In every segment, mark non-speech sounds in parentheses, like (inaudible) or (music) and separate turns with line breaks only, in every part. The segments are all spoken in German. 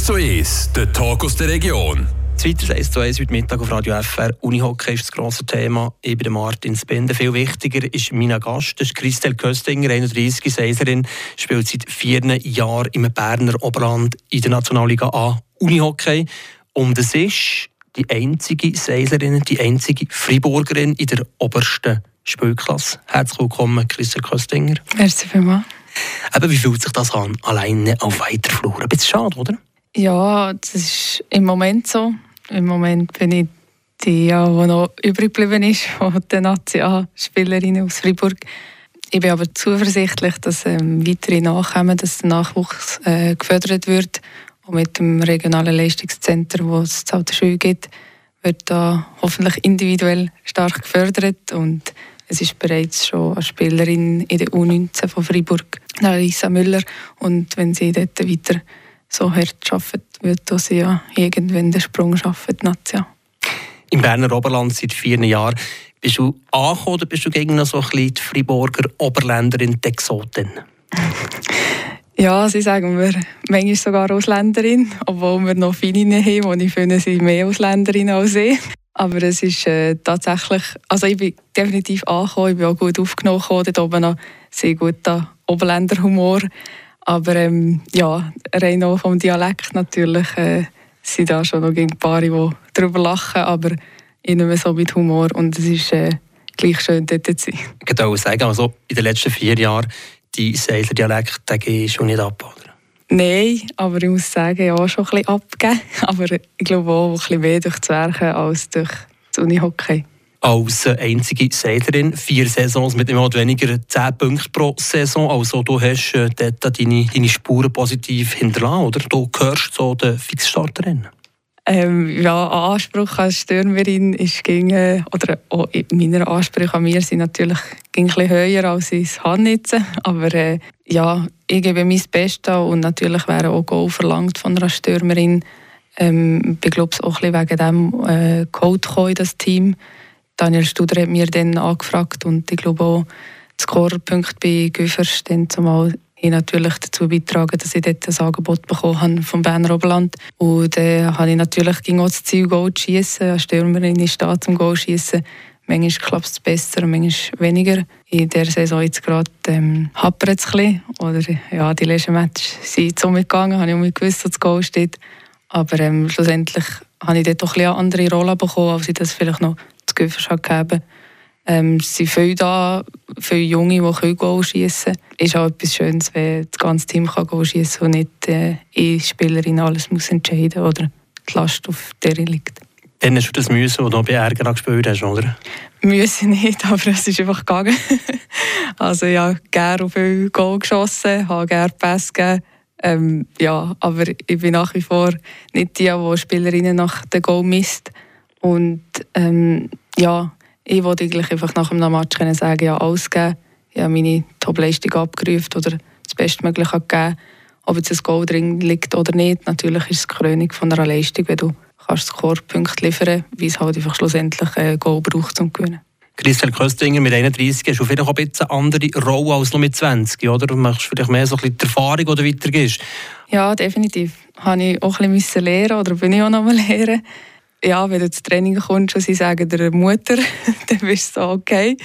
1 zu 1, der Talk aus der Region.
Zweites 1 zu 1 heute Mittag auf Radio FR. Unihockey ist das grosse Thema. Ich bin Martin Spende. Viel wichtiger ist mein Gast, das ist Christel Köstinger, 31, Seiserin, spielt seit vier Jahren im Berner Oberland in der Nationalliga A Unihockey. Und es ist die einzige Seiserin, die einzige Friburgerin in der obersten Spielklasse. Herzlich willkommen, Christel Köstinger.
Merci vielmals.
Eben, wie fühlt sich das an, alleine auf weiter Flur? Ein bisschen schade, oder?
Ja, das ist im Moment so. Im Moment bin ich die, die noch übrig geblieben ist (laughs) von den Nationalspielerinnen aus Freiburg. Ich bin aber zuversichtlich, dass ähm, weitere nachkommen, dass der Nachwuchs äh, gefördert wird. Und mit dem regionalen Leistungszentrum, wo es zu Schule gibt, wird da hoffentlich individuell stark gefördert. Und es ist bereits schon eine Spielerin in der U19 von Freiburg, Larissa Müller. Und wenn sie dort weiter so hart arbeitet, wird sie ja irgendwann den Sprung schaffen, die Nation.
Im Berner Oberland seit vier Jahren. Bist du angekommen oder bist du gegen noch so ein bisschen die Freiburger Oberländerin, die Exotin? (laughs)
Ja, sie sagen mir manchmal sogar Ausländerin, obwohl wir noch viele haben, die ich finde, sie mehr Ausländerin als ich. Aber es ist äh, tatsächlich, also ich bin definitiv angekommen, ich bin auch gut aufgenommen, dort oben noch sehr guter Oberländerhumor. Aber ähm, ja, rein auch vom Dialekt natürlich äh, sind da schon noch ein paar, die darüber lachen, aber ich nehme so mit Humor und es ist äh, gleich schön dort zu sein.
Ich kann auch sagen, also in den letzten vier Jahren, die Seiler Dialekt, den gehe ich schon nicht ab, oder?
Nein, aber ich muss sagen, ja, schon ein bisschen abgeben. (laughs) Aber ich glaube auch ein bisschen mehr durch das Werken als durch das Unihockey
als einzige Seilerin. Vier Saisons mit immer weniger 10 Punkten pro Saison. Also du hast äh, dort deine, deine Spuren positiv hinterlassen, oder? Du gehörst zu den Fixstarterinnen.
Ähm, ja, Anspruch als Stürmerin ist gegen, äh, oder auch meine Ansprüche an mir sind natürlich ein bisschen höher als habe jetzt. Aber äh, ja, ich gebe mein Bestes und natürlich wäre auch Goal verlangt von einer Stürmerin. Ähm, ich glaube auch ein bisschen wegen dem äh, geholt in das Team. Daniel Studer hat mir dann angefragt und ich glaube auch, die Scorerpunkte bei Güffers dann zumal ich natürlich dazu beitragen, dass ich dort ein Angebot bekommen habe vom Berner Oberland. Und dann äh, habe ich natürlich ging auch das Ziel, Goal zu schießen. Als Stürmerin ist da zum Goal zu schießen. Manchmal klappt es besser, manchmal weniger. In der Saison jetzt gerade ähm, hapert es ein bisschen. Oder ja, die letzten Matches sind so mitgegangen, habe ich auch gewusst, dass das Goal steht. Aber ähm, schlussendlich habe ich dort auch ein eine andere Rolle bekommen, als ich das vielleicht noch zu Göffers gegeben ähm, Es sind viele da, viele Junge, die Goal schiessen können. Es ist auch etwas Schönes, wenn das ganze Team kann Goal schiessen kann und nicht äh, eine Spielerin alles muss entscheiden oder die Last auf der liegt.
Dann hast du das müssen, was du bei Ärger gespielt hast, oder?
Müssen nicht, (laughs) aber es ist einfach gegangen. (laughs) also ja, gerne auf viel Goal geschossen, habe gerne Pass gegeben. Ähm, ja, aber ich bin nach wie vor nicht die, die Spielerinnen nach dem Goal misst. Und ähm, ja, ich wollte eigentlich einfach nach einem Match können sagen, ja, alles geben. Ich habe meine Top-Leistung abgerufen oder das Bestmögliche gegeben. Ob jetzt ein Goal drin liegt oder nicht, natürlich ist es die Krönung von einer Leistung, wenn du kannst Score-Punkte liefern kannst, wie es halt einfach schlussendlich ein Goal braucht, um zu gewinnen.
Christel Köstinger mit 31 hast du vielleicht auch ein bisschen andere Rolle als noch mit 20, oder? Du machst vielleicht mehr so ein bisschen die Erfahrung, die du weitergehst.
Ja, definitiv. Habe ich auch ein bisschen lernen oder bin ich auch noch mal lernen ja, wenn du ins Training kommst und sie sagen der Mutter, (laughs) dann bist du so, okay,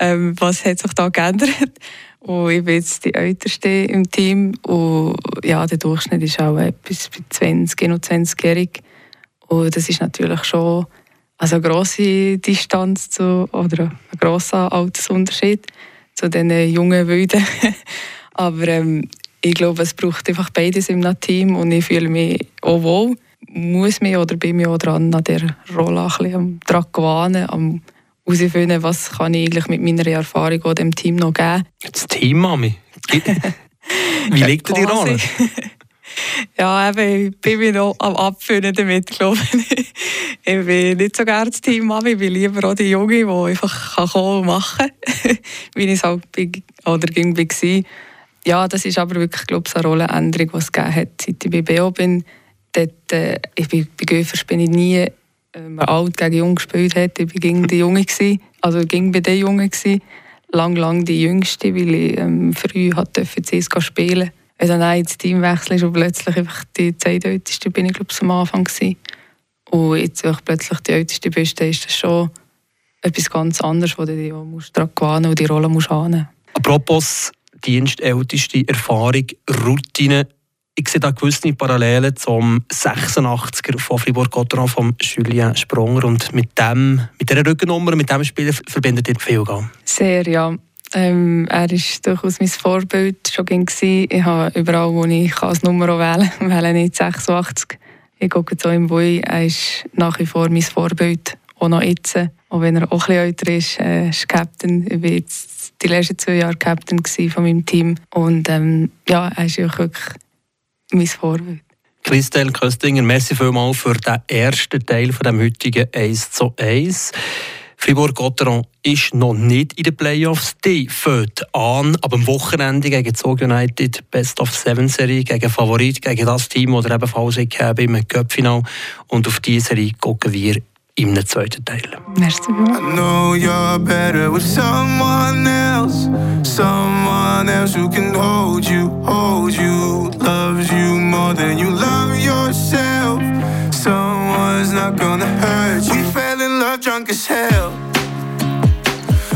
ähm, was hat sich da geändert? Und ich bin jetzt die Älteste im Team und ja, der Durchschnitt ist auch etwas bei 20, 21-jährig. Und das ist natürlich schon also eine grosse Distanz zu, oder ein grosser Altersunterschied zu den jungen Wilden. (laughs) Aber ähm, ich glaube, es braucht einfach beides im Team und ich fühle mich auch wohl muss mich oder bin ich auch dran, an dieser Rolle ein bisschen dran gewöhnen, am herausfinden, was kann ich eigentlich mit meiner Erfahrung auch dem Team noch geben.
Das Team, Mami? Wie (laughs) liegt dir die Rolle? (laughs)
ja, eben, ich bin mich noch am Abfinden damit, glaube ich. (laughs) ich bin nicht so gerne das Team, Mami. Ich bin lieber auch die Junge, die einfach kommen und machen kann, wie ich es halt bin, oder ging war. Ja, das ist aber wirklich, glaube ich, eine Rollenänderung, die es gegeben hat, seit ich bei BO bin dort, äh, ich bin, bei Göfers bin ich nie äh, alt gegen jung gespielt hat. Ich war gegen die Junge, gewesen, also ging bei den Jungen. Gewesen. Lang, lang die Jüngste, weil ich ähm, früh hat CSK spielen
wenn dann ins Team wechselst und plötzlich einfach die zweitälteste bin ich glaube ich am Anfang gewesen. und jetzt wenn plötzlich die älteste bist, dann ist das schon etwas ganz anderes, wo du dich daran gewöhnen und die Rolle musst annehmen.
Apropos dienstälteste Erfahrung, Routine. Ich sehe da gewisse Parallelen zum 86er von Fribourg-Gotteron von Julien Spronger und mit dem, mit dieser Rückennummer, mit diesem Spieler verbindet ihr viel.
Sehr, ja. Ähm, er war durchaus mein Vorbild schon. Ich habe überall, wo ich als Nummer wählen (laughs) kann, wähle nicht 86. Ich gucke zu ihm, wo ich, er ist nach wie vor mein Vorbild, auch noch jetzt. Auch wenn er auch bisschen älter ist, äh, ist Captain. Ich war jetzt die letzten zwei Jahre Captain von meinem Team. Und ähm, ja, er ist wirklich mein Vorbild.
Christel Köstinger, merci vielmals für den ersten Teil von dem heutigen 1 zu 1. Fribourg-Gotteron ist noch nicht in den Playoffs. Die fängt an, aber am Wochenende gegen Zog United Best of Seven Serie, gegen Favorit, gegen das Team, das ebenfalls ich habe im Cup-Final. Und auf diese Serie gucken wir im zweiten Teil.
Merci. I know you're better with someone else, someone else who can hold you, and you love yourself, someone's not gonna hurt you. We fell in love drunk as hell.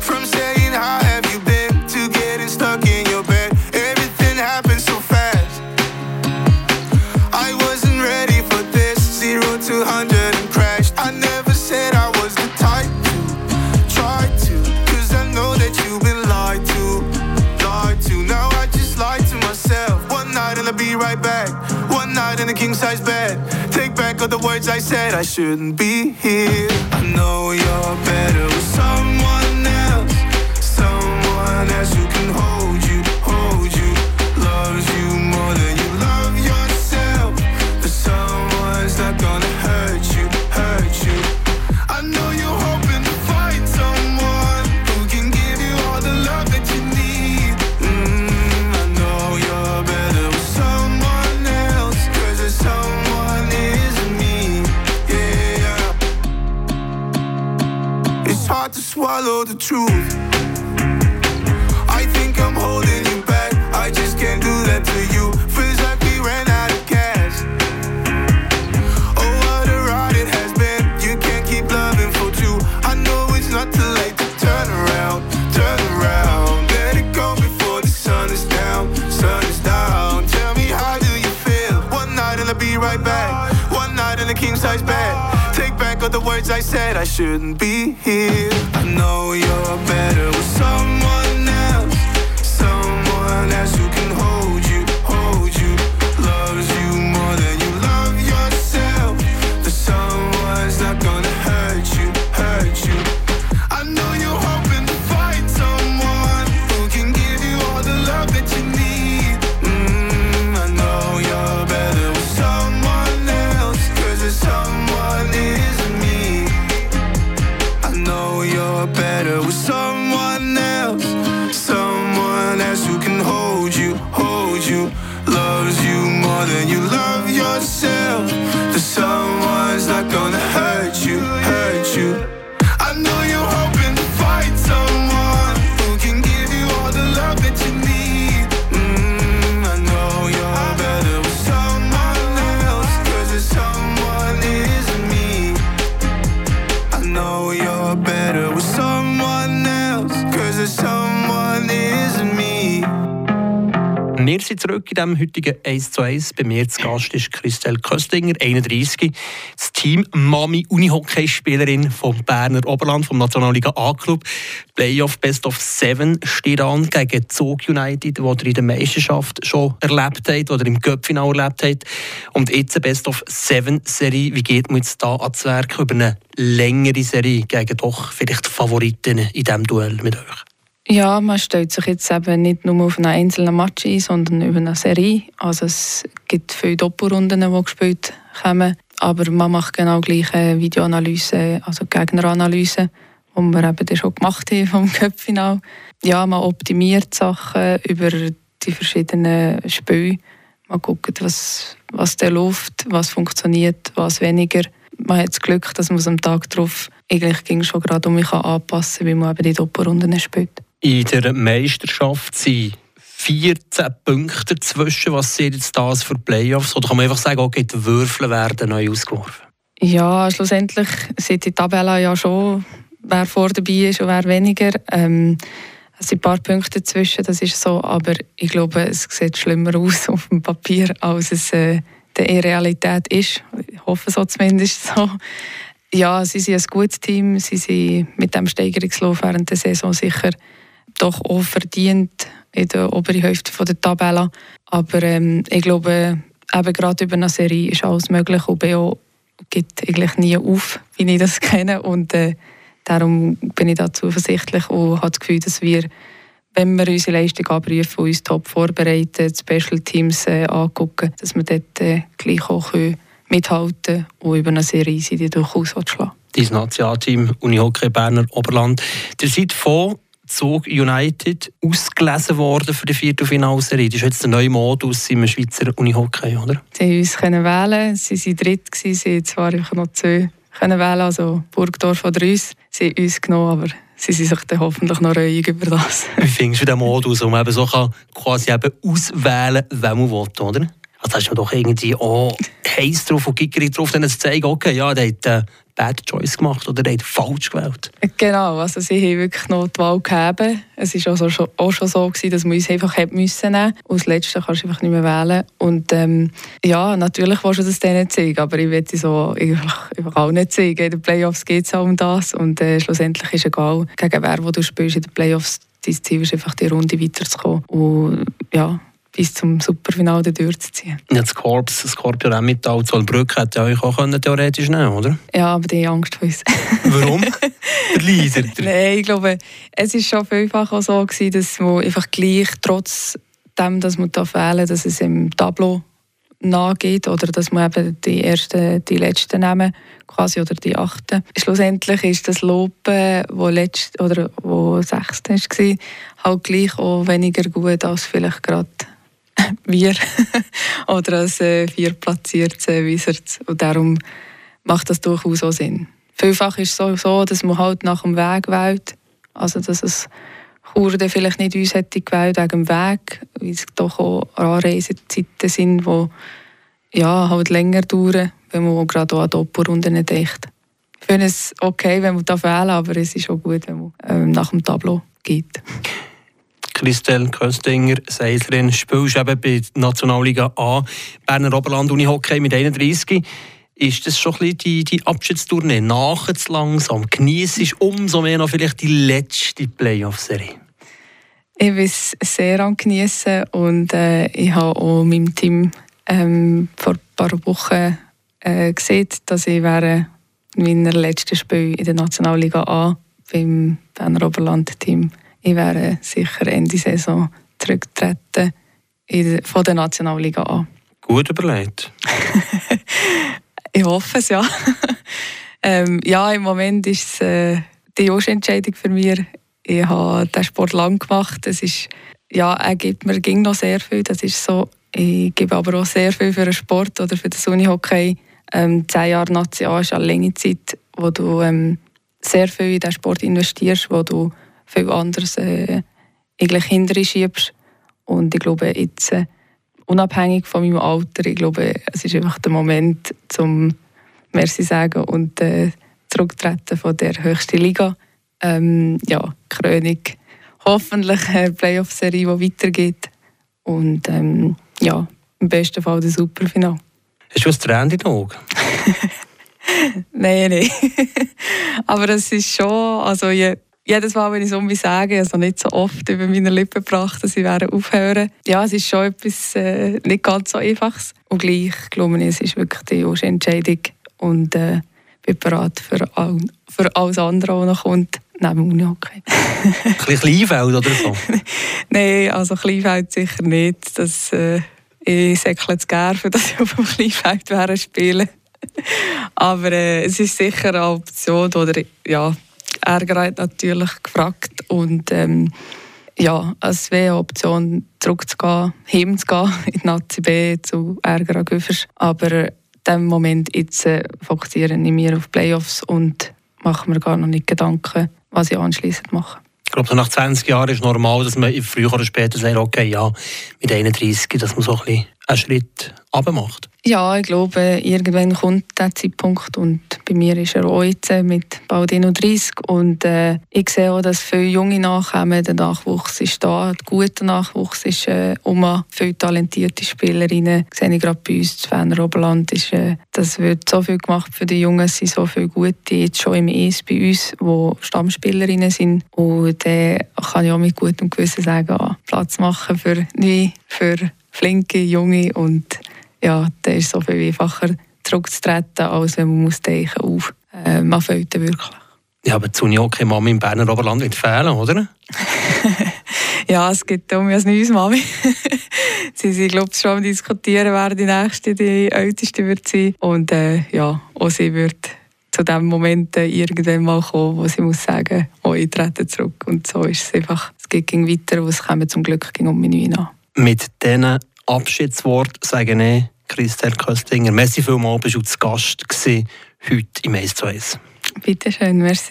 From saying, How have you been? to getting stuck in your bed. Everything happened so fast. I wasn't ready for this. Zero to hundred and crashed. I never said I was the type to try to, cause I know that you've been lied to. Lied to. Now I just lied to myself. One night and I'll be right back king size bed. Take back all the words I said, I shouldn't be here. I know you're better with someone truth. I think I'm holding you back. I just can't do that to you. Feels like we ran out of gas. Oh, what a ride it has been. You can't keep loving for two. I know it's not too late to turn around, turn around. Let it go before the sun is down, sun is down. Tell me how do you feel? One night and I'll be right back. One night in a king size bed. Take back all the words I said. I shouldn't be here. Know you're better with someone 떠나
Wir sind zurück in diesem heutigen 1 zu 1. Bei mir zu Gast ist Christelle Köstinger, 31. Das Team Mami Unihockeyspielerin vom Berner Oberland, vom Nationalliga A-Club. Playoff Best of Seven steht an gegen Zug United, wo ihr in der Meisterschaft schon erlebt habt oder im Cup-Final erlebt habt. Und jetzt eine Best of Seven Serie. Wie geht man jetzt da ans Werk über eine längere Serie gegen doch vielleicht Favoriten in diesem Duell mit euch?
Ja, man stellt sich jetzt eben nicht nur auf einen einzelnen Match ein, sondern über eine Serie. Also es gibt viele Doppelrunden, die gespielt kommen. Aber man macht genau gleiche Videoanalyse, also Gegneranalyse, die wir eben schon gemacht haben vom (laughs) Cup-Final. Ja, man optimiert Sachen über die verschiedenen Spiele. Man guckt, was, was da läuft, was funktioniert, was weniger. Man hat das Glück, dass man es am Tag darauf eigentlich ging schon gerade um mich anpassen kann, weil man eben die Doppelrunden spielt.
In der Meisterschaft sind 14 Punkte dazwischen. Was sind jetzt das für Playoffs? Oder kann man einfach sagen, okay, die Würfel werden neu ausgeworfen?
Ja, schlussendlich sieht die Tabelle ja schon, wer vor dabei ist und wer weniger. Ähm, es sind ein paar Punkte dazwischen, das ist so, aber ich glaube, es sieht schlimmer aus (laughs) auf dem Papier, als es äh, in Realität ist. Ich hoffe so zumindest so. Ja, sie sind ein gutes Team, sie sind mit dem Steigerungslauf während der Saison sicher doch auch verdient in der oberen Hälfte der Tabelle. Aber ähm, ich glaube, eben gerade über eine Serie ist alles möglich und BO gibt eigentlich nie auf, wie ich das kenne. Und äh, darum bin ich da zuversichtlich und habe das Gefühl, dass wir, wenn wir unsere Leistung abrufen und uns top vorbereiten, die Special Teams äh, angucken, dass wir dort äh, gleich auch können mithalten und über eine Serie die durchaus schlagen.
Dein Nationalteam Unihockey Berner Oberland. Ihr seid von Zug United ausgelesen worden für die Viertelfinalserie. Das ist jetzt der neue Modus im Schweizer Unihockey, oder?
Sie haben uns können wählen. Sie waren dritt, sie haben zwar noch zwei können wählen, also Burgdorf oder uns. Sie haben uns genommen, aber sie sind sich dann hoffentlich noch reuig über das. (laughs)
Wie findest du den Modus, wo man eben so kann quasi eben auswählen kann, wen man will, oder? Also hast du doch irgendwie auch heiß drauf und gickerig drauf, dann zu zeigen, okay, ja, der hat äh, Bad Choice gemacht oder der hat falsch gewählt.
Genau, also sie haben wirklich noch die Wahl gegeben. Es war schon, auch schon so, gewesen, dass man uns einfach nehmen müssen. Und das kannst du einfach nicht mehr wählen. Und ähm, ja, natürlich willst du das denen zeigen, aber ich will so einfach, einfach auch nicht zeigen. In den Playoffs geht es auch um das und äh, schlussendlich ist egal, gegen wer wo du spielst in den Playoffs. Dein Ziel ist einfach, die Runde weiterzukommen. Und ja, bis zum Superfinale durchzuziehen.
Ja, das Korps, das Scorpio Emmental, Zollbrück hätte ja euch auch können, theoretisch nehmen oder?
Ja, aber die haben Angst vor uns. (laughs)
Warum? der Leader?
Nein, ich glaube, es war schon vielfach auch so, gewesen, dass man einfach gleich, trotz dem, dass man da fehlen, dass es im Tableau nachgeht oder dass man eben die ersten, die letzten nehmen quasi oder die achten. Schlussendlich ist das Lopen, wo letzt oder wo sechste war, halt gleich auch weniger gut als vielleicht gerade wir (laughs) oder als äh, vierplatzierte Wizards. Und darum macht das durchaus auch Sinn. Vielfach ist es so, dass man halt nach dem Weg wählt. Also, dass es Kurden vielleicht nicht uns hätte gewählt wegen dem Weg, weil es doch auch Anreisezeiten sind, die ja, halt länger dauern, wenn man gerade an Doppelrunden denkt. Ich finde es okay, wenn man da wählen aber es ist auch gut, wenn man ähm, nach dem Tableau geht. (laughs)
Christel Köstinger, Seislerin, spielst eben bei der Nationalliga A, Berner Oberland Unihockey mit 31. Ist das schon ein die, die Abschiedstournee? Nachher zu langsam? Genießt umso mehr noch vielleicht die letzte Playoff-Serie?
Ich bin sehr am genießen und äh, ich habe auch meinem Team ähm, vor ein paar Wochen äh, gesehen, dass ich während meiner letzten Spiel in der Nationalliga A beim Berner Oberland-Team ich wäre sicher Ende Saison zurückgetreten von der Nationalliga an.
Gut überlegt. (laughs)
ich hoffe es, ja. (laughs) ähm, ja, im Moment ist es äh, die Entscheidung für mich. Ich habe den Sport lang gemacht. Es ist, ja, er gibt mir ging noch sehr viel. Das ist so. Ich gebe aber auch sehr viel für den Sport oder für das Unihockey. Ähm, zehn Jahre Nazi ist eine lange Zeit, wo du ähm, sehr viel in diesen Sport investierst, wo du viel anderes äh, eigentlich hinterher schiebst. Und ich glaube, jetzt, äh, unabhängig von meinem Alter, ich glaube, es ist einfach der Moment, zum Merci sagen und äh, zurücktreten von der höchsten Liga. Ähm, ja, Krönung. Hoffentlich eine Playoff-Serie, die weitergeht. Und ähm, ja, im besten Fall das Superfinale.
Hast du ein Tränen in den Augen? (laughs)
nein, nein. (laughs) Aber es ist schon, also je, jedes Mal, wenn ich es um mich sage, also nicht so oft über meine Lippen gebracht, dass ich aufhören Ja, es ist schon etwas äh, nicht ganz so Einfaches. Und gleich glaube ich, es ist wirklich die erste Entscheidung. Und äh, bin bereit für, all, für alles andere, was noch kommt, neben Unihockey. (laughs)
Ein bisschen Kleinfeld oder so? (laughs)
Nein, also Kleinfeld sicher nicht. Das, äh, ich säckle es gerne, dass ich auf dem Kleinfeld wäre spielen. (laughs) Aber äh, es ist sicher eine Option, oder ja, Ärger hat natürlich gefragt und ähm, ja, es wäre eine Option, zurückzugehen, heimzugehen (laughs) in die Nazi B zu Ärger an Güffers. Aber in diesem Moment jetzt äh, fokussiere ich mich auf Playoffs und mache mir gar noch nicht Gedanken, was ich anschließend mache.
glaube, so nach 20 Jahren ist es normal, dass man früher oder später sagt, okay, ja, mit 31, dass man so ein bisschen einen Schritt macht.
Ja, ich glaube, irgendwann kommt der Zeitpunkt und bei mir ist er auch jetzt mit bald 31 und äh, ich sehe auch, dass viele junge nachkommen, der Nachwuchs ist da, der gute Nachwuchs ist äh, um viele talentierte Spielerinnen, das sehe ich gerade bei uns, das Fenner Oberland, ist, äh, das wird so viel gemacht für die Jungen, es sind so viele gute jetzt schon im ES bei uns, die Stammspielerinnen sind. Und dann kann ich auch mit gutem Gewissen sagen, ah, Platz machen für neue, für flinke, junge und ja, dann ist es so viel einfacher zurückzutreten, als wenn man muss denken, auf, äh, man fehlt wirklich.
Ja, aber zu Unioke Mami im Berner Oberland wird fehlen, oder? (laughs)
ja, es gibt um ein neues Mami. (laughs) sie sind, glaube ich, schon am diskutieren, wer die nächste, die älteste wird sein. Und äh, ja, auch sie wird zu dem Moment äh, irgendwann mal kommen, wo sie muss sagen, oh, ich trete zurück. Und so ist es einfach. Es geht weiter, wo es zum Glück um meine an.
Mit diesen Abschiedswort sage ich Christel Köstinger. Merci vielmals, bist du zu Gast heute im 1 zu 1.
Bitte schön, merci.